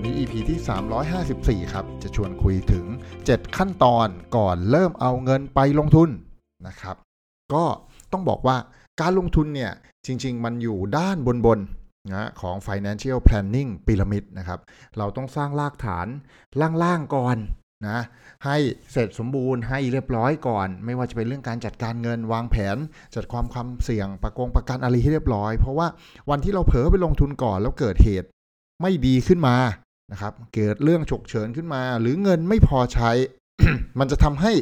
วันนี้ EP ที่ 354 ครับ จะชวนคุยถึง 7 ขั้นตอนก่อนเริ่มเอาเงินไปลงทุนนะครับ ก็ต้องบอกว่าการลงทุนเนี่ย จริง ๆ มันอยู่ด้านบนๆนะของ Financial Planning Pyramid นะครับ เราต้องสร้างรากฐานล่างๆก่อนนะให้เสร็จสมบูรณ์ให้เรียบร้อยก่อน ไม่ว่าจะเป็นเรื่องการจัดการเงินวางแผน จัดความความเสี่ยงประกงประกันอะไรให้เรียบร้อย เพราะว่าวันที่เราเผลอไปลงทุนก่อนแล้วเกิดเหตุไม่ดีขึ้นมา นะครับ เกิดเรื่องฉุกเฉินขึ้นมา หรือเงินไม่พอใช้ มันจะทำให้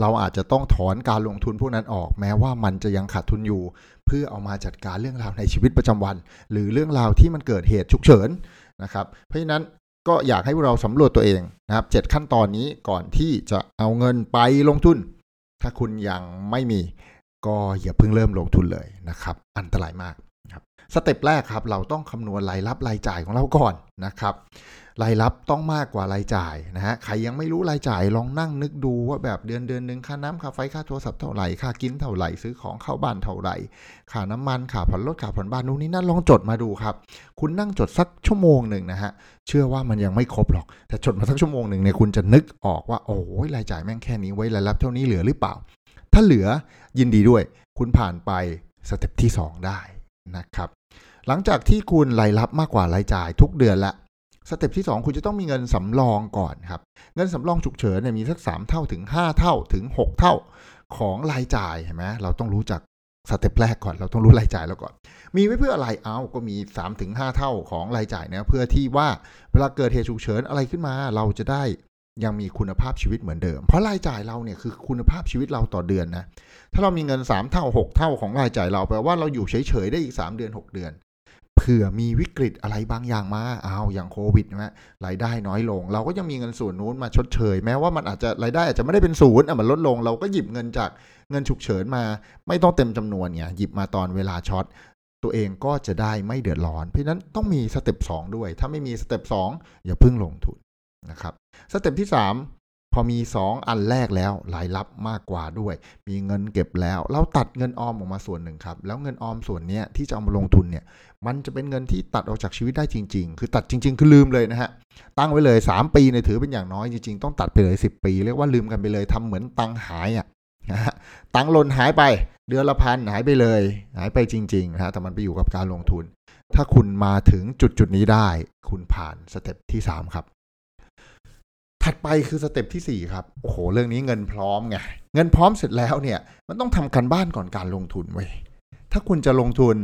เราอาจจะต้องถอนการลงทุนพวกนั้นออก แม้ว่ามันจะยังขาดทุนอยู่ เพื่อเอามาจัดการเรื่องราวในชีวิตประจำวัน หรือเรื่องราวที่มันเกิดเหตุฉุกเฉินนะครับ เพราะฉะนั้นก็อยากให้เราสำรวจตัวเองนะครับ7ขั้นตอนนี้ก่อนที่จะเอาเงินไปลงทุน ถ้าคุณยังไม่มี ก็อย่าเพิ่งเริ่มลงทุนเลยนะครับ อันตรายมาก ครับสเต็ปแรกครับเราต้องคำนวณรายรับรายจ่ายของเราก่อนนะครับรายรับต้องมากกว่ารายจ่ายนะฮะใครยังไม่รู้รายจ่ายลองนั่งนึกดูว่าแบบเดือนเดือนหนึ่งค่าน้ำค่าไฟค่าโทรศัพท์เท่าไหร่ค่ากินเท่าไหร่ซื้อของเข้าบ้านเท่าไหร่ค่าน้ำมันค่าผ่อนรถค่าผ่อนบ้านนู่นนี่นั่นลองจดมาดูครับ คุณนั่งจดสักชั่วโมงหนึ่งนะฮะเชื่อว่ามันยังไม่ครบหรอก แต่จดมาสักชั่วโมงหนึ่งเนี่ยคุณจะนึกออกว่าโอ้ยรายจ่ายแม่งแค่นี้ไว้รายรับเท่านี้เหลือหรือเปล่า ถ้าเหลือยินดีด้วย คุณผ่านไป step ที่ 2 ได้ นะครับ หลังจากที่คุณรายรับมากกว่ารายจ่ายทุกเดือนละ step ที่ 2 คุณจะต้องมีเงินสำรองก่อนครับ เงินสำรองฉุกเฉินเนี่ยมีสัก 3 เท่าถึง 5 เท่าถึง 6 เท่าของรายจ่ายเห็นไหมเราต้องรู้จัก step แรกก่อนเราต้องรู้รายจ่ายแล้วก่อน มีไว้เพื่ออะไรเอาก็มี3ถึง5เท่าของรายจ่ายเนี่ยเพื่อที่ว่าเวลาเกิดเหตุฉุกเฉินอะไรขึ้นมา เราจะได้ ยังมีคุณภาพชีวิตเหมือนเดิม เพราะรายจ่ายเราเนี่ยคือคุณภาพชีวิตเราต่อเดือนนะ ถ้าเรามีเงิน 3 เท่า 6 เท่าของรายจ่ายเราแปลว่าเราอยู่เฉยๆได้อีก 3 เดือน 6 เดือน เผื่อมีวิกฤตอะไรบางอย่างมาเอาอย่างโควิดนะรายได้น้อยลง เราก็ยังมีเงินส่วนนู้นมาชดเชย แม้ว่ามันอาจจะรายได้อาจจะไม่ได้เป็นศูนย์อะมันลดลง เราก็หยิบเงินจากเงินฉุกเฉินมา ไม่ต้องเต็มจำนวนเนี่ยหยิบมาตอนเวลาช็อต ตัวเองก็จะได้ไม่เดือดร้อน เพราะฉะนั้นต้องมี step 2ด้วย ถ้าไม่มี step 2อย่าเพิ่งลงทุน นะครับ step ที่ 3 พอมี 2 อันแรกแล้วรายรับมากกว่าด้วย มีเงินเก็บแล้ว เราตัดเงินออมออกมาส่วนหนึ่งครับ แล้วเงินออมส่วนนี้ที่จะเอามาลงทุนเนี่ย มันจะเป็นเงินที่ตัดออกจากชีวิตได้จริง ๆ คือตัดจริง ๆ คือลืมเลยนะฮะ ตั้งไว้เลย 3 ปีเนี่ยถือเป็นอย่างน้อยจริง ๆ ต้องตัดไปเลย 10 ปี เรียกว่าลืมกันไปเลยทำเหมือนตังหายอะนะฮะตังหล่นหายไป เดือนละพันหายไปเลย หายไปจริงๆนะฮะแต่มันไปอยู่กับการลงทุน ถ้าคุณมาถึงจุดจุดนี้ได้ คุณผ่าน step ที่ 3 ครับ ถัดไปคือ step ที่ 4 ครับ โอ้โห เรื่องนี้เงินพร้อมไง เงินพร้อมเสร็จแล้วเนี่ย มันต้องทำการบ้านก่อนการลงทุนเว้ย ถ้าคุณจะลงทุน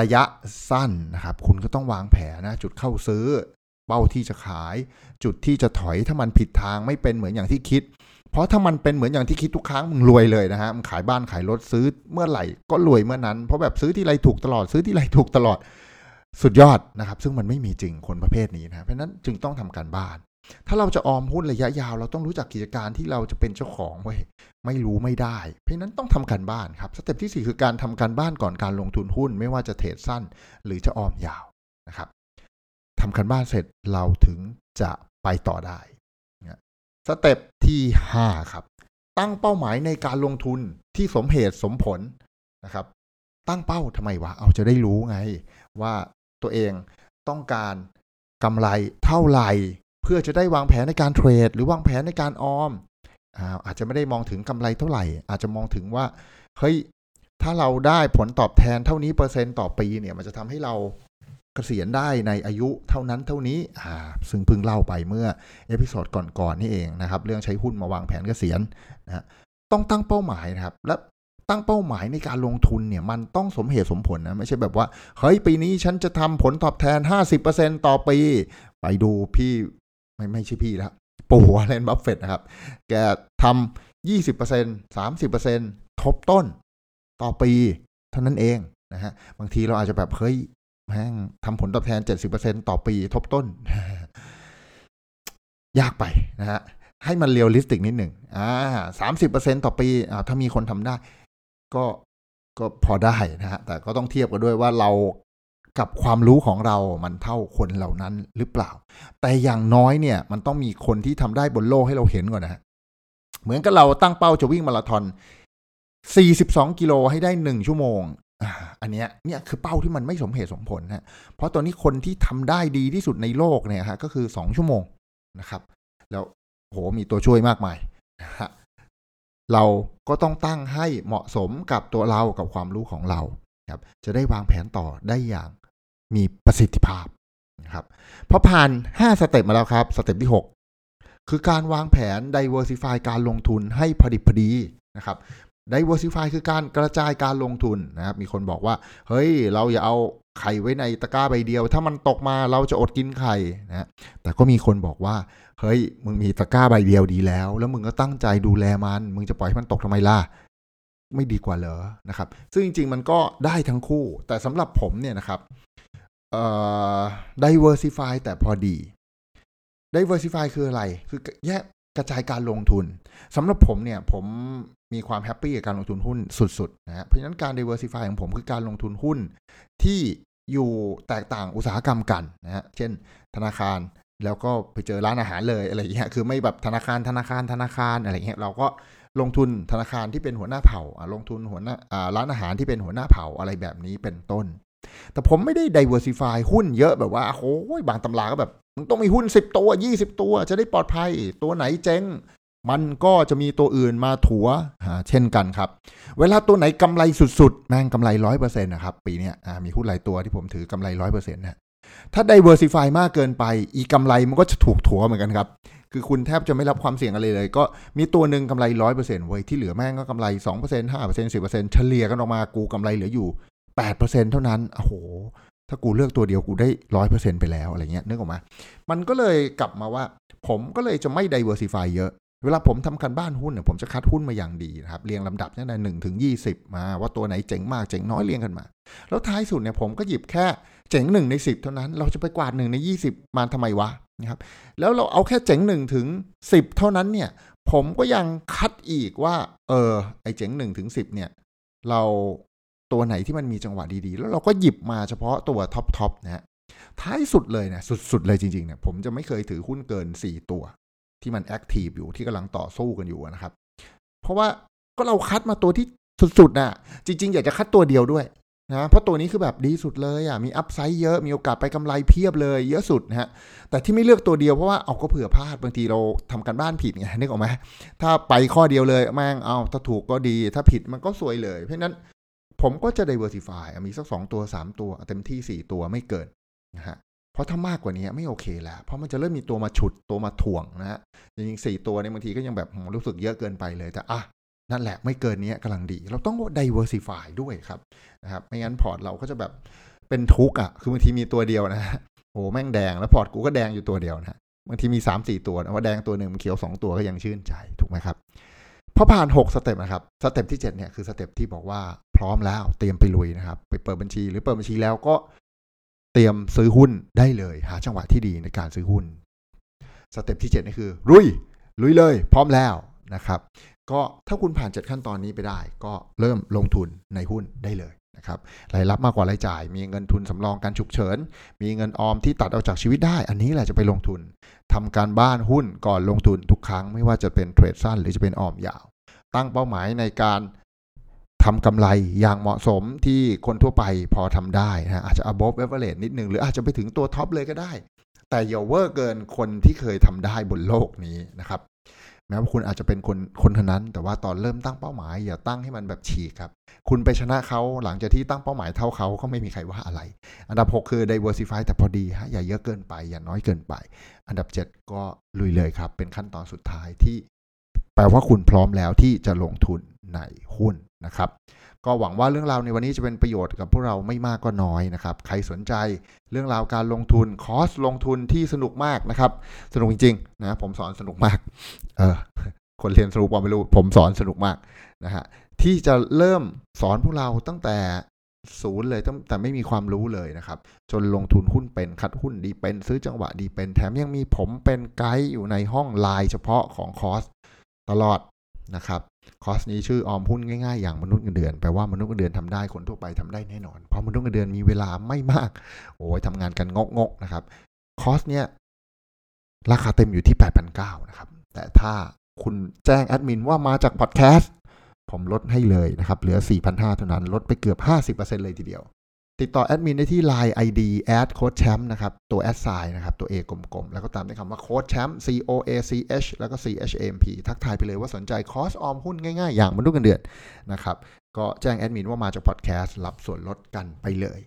ระยะสั้นนะครับ คุณก็ต้องวางแผนนะ จุดเข้าซื้อ เป้าที่จะขาย จุดที่จะถอยถ้ามันผิดทางไม่เป็นเหมือนอย่างที่คิด เพราะถ้ามันเป็นเหมือนอย่างที่คิดทุกครั้งมึงรวยเลยนะฮะ มึงขายบ้านขายรถซื้อเมื่อไหร่ก็รวยเมื่อนั้น เพราะแบบซื้อที่ไรถูกตลอดซื้อที่ไรถูกตลอด สุดยอดนะครับ ซึ่งมันไม่มีจริงคนประเภทนี้นะ เพราะฉะนั้นจึงต้องทำการบ้าน ถ้าเราจะออมหุ้นระยะยาว เราต้องรู้จักกิจการที่เราจะเป็นเจ้าของเว้ยไม่รู้ไม่ได้ เพราะฉะนั้นต้องทำการบ้านครับสเต็ปที่ 4 คือการทำการบ้านก่อนการลงทุนหุ้น ไม่ว่าจะเทรดสั้น หรือจะออมยาวนะครับทำการบ้านเสร็จเราถึงจะไปต่อได้สเต็ปที่ 5 ครับ ตั้งเป้าหมายในการลงทุนที่สมเหตุสมผลนะครับ ตั้งเป้าทำไมวะเอาจะได้รู้ไง ว่าตัวเองต้องการกำไรเท่าไหร่ พื่อจะได้วางแผนในการเทรด หรือวางแผนในการออมอาจจะไม่ได้มองถึงกำไรเท่าไหร่ อาจจะมองถึงว่าเฮ้ยถ้าเราได้ผลตอบแทนเท่านี้เปอร์เซ็นต์ต่อปีเนี่ยมันจะทำให้เราเกษียณได้ในอายุเท่านั้นเท่านี้อ่าซึ่งเพิ่งเล่าไปเมื่อ episode ก่อนๆนี่เองนะครับ เรื่องใช้หุ้นมาวางแผนเกษียณนะต้องตั้งเป้าหมายนะครับ และตั้งเป้าหมายในการลงทุนเนี่ยมันต้องสมเหตุสมผลนะไม่ใช่แบบว่าเฮ้ยปีนี้ฉันจะทำผลตอบแทน 50%ต่อปี ไปดูพี่ ไม่ไม่ใช่พี่แล้วปู่วอร์เรนบัฟเฟตต์นะครับ แกทำยี่สิบเปอร์เซ็นสามสิบเปอร์เซ็นทบต้น ต่อปีเท่านั้นเองนะฮะ บางทีเราอาจจะแบบเฮ้ยแม่งทำผลตอบแทนเจ็ดสิบเปอร์เซ็นต่อปีทบต้น ยากไปนะฮะ ให้มัน realistic นิดหนึ่งอ่าสามสิบเปอร์เซ็นต่อปีอ่าถ้ามีคนทำได้ ก็ก็พอได้นะฮะ แต่ก็ต้องเทียบกันด้วยว่าเรา กับความรู้ของเรามันเท่าคนเหล่านั้นหรือเปล่า แต่อย่างน้อยเนี่ยมันต้องมีคนที่ทำได้บนโลกให้เราเห็นก่อนนะฮะเหมือนกับเราตั้งเป้าจะวิ่งมาราธอน 42 กิโลให้ได้ 1 ชั่วโมงอันเนี้ยเนี่ยคือเป้าที่มันไม่สมเหตุสมผลนะเพราะตอนนี้คนที่ทำได้ดีที่สุดในโลกเนี่ยฮะก็คือ 2 ชั่วโมงนะครับ แล้วโหมีตัวช่วยมากมายนะฮะเราก็ต้องตั้งให้เหมาะสมกับตัวเรากับความรู้ของเราครับจะได้วางแผนต่อได้อย่าง มีประสิทธิภาพนะครับพอผ่าน 5 สเต็ปมาแล้วครับ สเต็ปที่ 6 คือการวางแผน diversify การลงทุนให้พอดิบพอดีนะครับ diversify คือการกระจายการลงทุนนะครับ มีคนบอกว่า เฮ้ย เราอย่าเอาไข่ไว้ในตะกร้าใบเดียว ถ้ามันตกมาเราจะอดกินไข่นะแต่ก็มีคนบอกว่า เฮ้ย มึงมีตะกร้าใบเดียวดีแล้ว แล้วมึงก็ตั้งใจดูแลมัน มึงจะปล่อยให้มันตกทำไมล่ะ ไม่ดีกว่าเหรอนะครับ ซึ่งจริง ๆ มันก็ได้ทั้งคู่ แต่สำหรับผมเนี่ยนะครับ diversify แต่พอดี diversify คืออะไร คือแยกกระจายการลงทุนสำหรับผมเนี่ย ผมมีความแฮปปี้กับการลงทุนหุ้นสุดๆนะฮะเพราะฉะนั้นการ diversify ของผมคือการลงทุนหุ้นที่อยู่แตกต่างอุตสาหกรรมกันนะฮะเช่น ธนาคารแล้วก็ไปเจอร้านอาหารเลยอะไรอย่างเงี้ยคือไม่แบบธนาคารธนาคารธนาคารอะไรเงี้ยเราก็ลงทุนธนาคารที่เป็นหัวหน้าเผ่าลงทุนหัวหน้าร้านอาหารที่เป็นหัวหน้าเผ่าอะไรแบบนี้เป็นต้น แต่ผมไม่ได้ diversify หุ้นเยอะแบบว่าโอ้ยบางตำราก็แบบมึงต้องมีหุ้น 10 ตัว 20 ตัวจะได้ปลอดภัย ตัวไหนเจ๊ง มันก็จะมีตัวอื่นมาถัวเช่นกันครับ เวลาตัวไหนกำไรสุดๆ แม่งกำไรร้อยเปอร์เซ็นต์นะครับ ปีนี้มีหุ้นหลายตัวที่ผมถือกำไรร้อยเปอร์เซ็นต์นะถ้า diversify มากเกินไป อีกำไรมันก็จะถูกถัวเหมือนกันครับ คือคุณแทบจะไม่รับความเสี่ยงอะไรเลย ก็มีตัวหนึ่งกำไรร้อยเปอร์เซ็นต์ไว้ที่เหลือแม่งก็กำไรสองเปอร์เซ็นต์ห้าเปอร์เซ็นต์สิบเปอร์เซ็นต์เฉลี่ยกันออกมากูกำไรเหลืออยู่ แปดเปอร์เซ็นต์เท่านั้นโอ้โหถ้ากูเลือกตัวเดียวกูได้ร้อยเปอร์เซ็นต์ไปแล้วอะไรเงี้ยนึกออกมามันก็เลยกลับมาว่า ผมก็เลยจะไม่ diversify เยอะ เวลาผมทำการบ้านหุ้นเนี่ยผมจะคัดหุ้นมาอย่างดีนะครับ เรียงลำดับตั้งแต่หนึ่งถึงยี่สิบมา ว่าตัวไหนเจ๋งมากเจ๋งน้อยเรียงกันมา แล้วท้ายสุดเนี่ยผมก็หยิบแค่เจ๋งหนึ่งในสิบเท่านั้น เราจะไปกวาดหนึ่งในยี่สิบมาทำไมวะนะครับแล้วเราเอาแค่เจ๋งหนึ่งถึงสิบเท่านั้นเนี่ยผมก็ยังคัดอีกว่า เออไอเจ๋งหนึ่งถึงสิบเนี่ยเรา ตัวไหนที่มันมีจังหวะดีๆ แล้วเราก็หยิบมาเฉพาะตัว top ๆนะฮะท้ายสุดเลยเนี่ยสุดๆเลยจริงๆเนี่ยผมจะไม่เคยถือหุ้นเกินสี่ตัว ที่มัน active อยู่ที่กำลังต่อสู้กันอยู่นะครับ เพราะว่าก็เราคัดมาตัวที่สุดๆน่ะจริง ๆ อยากจะคัดตัวเดียวด้วยนะเพราะตัวนี้คือแบบดีสุดเลยอะมี upside เยอะมีโอกาสไปกำไรเพียบเลย เยอะสุดนะฮะแต่ที่ไม่เลือกตัวเดียวเพราะว่าเอาก็เผื่อพลาดบางทีเราทำการบ้านผิดไงนึกออกไหมถ้าไปข้อเดียวเลยแม่งเอาถ้าถูกก็ดี ถ้าผิดมันก็สวยเลย เพราะนั้น ผมก็จะ diversify มีสักสองตัวสามตัวเต็มที่สี่ตัวไม่เกินนะฮะเพราะถ้ามากกว่านี้ไม่โอเคแล้ว เพราะมันจะเริ่มมีตัวมาฉุดตัวมาถ่วงนะฮะจริงๆสี่ตัวเนี่ยบางทีก็ยังแบบรู้สึกเยอะเกินไปเลยแต่อะนั่นแหละไม่เกินนี้กำลังดี เราต้อง diversify ด้วยครับนะครับไม่งั้นพอร์ตเราก็จะแบบเป็นทุกข์อะคือบางทีมีตัวเดียวนะโอ้แม่งแดงแล้วพอร์ตกูก็แดงอยู่ตัวเดียวนะบางทีมีสามสี่ตัวนะว่าแดงตัวหนึ่งมันเขียวสองตัวก็ยังชื่นใจถูกไหมครับ พอผ่าน 6 สเต็ปนะครับ สเต็ปที่ 7 เนี่ยคือสเต็ปที่บอกว่าพร้อมแล้วเตรียมไปลุยนะครับ ไปเปิดบัญชีหรือเปิดบัญชีแล้วก็เตรียมซื้อหุ้นได้เลยหาจังหวะที่ดีในการซื้อหุ้น สเต็ปที่ 7 นี่คือ ลุย ลุยเลย พร้อมแล้วนะครับ ก็ถ้าคุณผ่าน 7 ขั้นตอนนี้ไปได้ ก็เริ่มลงทุนในหุ้นได้เลย นะครับรายรับมากกว่ารายจ่าย มีเงินทุนสำรองการฉุกเฉิน มีเงินออมที่ตัดออกจากชีวิตได้ อันนี้แหละจะไปลงทุนทำการบ้านหุ้นก่อนลงทุนทุกครั้งไม่ว่าจะเป็นเทรดสั้นหรือจะเป็นออมยาว ตั้งเป้าหมายในการทำกำไรอย่างเหมาะสมที่คนทั่วไปพอทำได้นะอาจจะ above average นิดนึงหรืออาจจะไปถึงตัวท็อปเลยก็ได้ แต่อย่าเวอร์เกินคนที่เคยทำได้บนโลกนี้นะครับ แม้ว่าคุณอาจจะเป็นคนคนเท่านั้น แต่ว่าตอนเริ่มตั้งเป้าหมาย อย่าตั้งให้มันแบบฉีกครับ คุณไปชนะเขาหลังจากที่ตั้งเป้าหมายเท่าเขาก็ไม่มีใครว่าอะไร อันดับ 6 คือ diversify แต่พอดีฮะอย่าเยอะเกินไป อย่าน้อยเกินไป อันดับ 7 ก็ลุยเลยครับ เป็นขั้นตอนสุดท้ายที่ แปลว่าคุณพร้อมแล้วที่จะลงทุนในหุ้นนะครับ ก็หวังว่าเรื่องราวในวันนี้จะเป็นประโยชน์กับพวกเราไม่มากก็น้อยนะครับ ใครสนใจเรื่องราวการลงทุนคอสลงทุนที่สนุกมากนะครับ สนุกจริงๆนะผมสอนสนุกมาก เออ คนเรียนสรุปว่าไม่รู้ ผมสอนสนุกมากนะฮะที่จะเริ่มสอนพวกเราตั้งแต่ศูนย์เลยแต่ไม่มีความรู้เลยนะครับ จนลงทุนหุ้นเป็นคัดหุ้นดีเป็น ซื้อจังหวะดีเป็น แถมยังมีผมเป็นไกด์อยู่ในห้องไลน์เฉพาะของคอร์สตลอดนะครับ คอร์สนี้ชื่อออมหุ้นง่ายๆอย่างมนุษย์เงินเดือนแปลว่ามนุษย์เงินเดือนทำได้คนทั่วไปทำได้แน่นอน เพราะมนุษย์เงินเดือนมีเวลาไม่มากโอ้ยทำงานกันงกๆนะครับคอร์สเนี้ยราคาเต็มอยู่ที่ 8,900นะครับ แต่ถ้าคุณแจ้งแอดมินว่ามาจากพอดแคสต์ผมลดให้เลยนะครับ เหลือ 4,500เท่านั้น ลดไปเกือบ 50%เลยทีเดียว ติดต่อแอดมินได้ที่ Line ID แอดโค้ชแชมป์นะครับ ตัว at sign นะครับ ตัว A กลมๆ แล้วก็ตามด้วยคำว่าโค้ชแชมป์ C O A C H แล้วก็ C H A M P ทักทายไปเลยว่าสนใจคอร์สออมหุ้นง่ายๆ อย่างมนุษย์เงินเดือนนะครับ ก็แจ้งแอดมินว่ามาจากพอดแคสต์รับส่วนลดกันไปเลย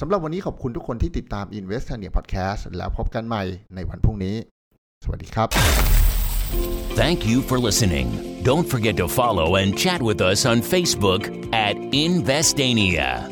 สำหรับวันนี้ขอบคุณทุกคนที่ติดตาม Invest Tania Podcast แล้วพบกันใหม่ในวันพรุ่งนี้ สวัสดีครับ Thank you for listening. Don't forget to follow and chat with us on Facebook at Investania.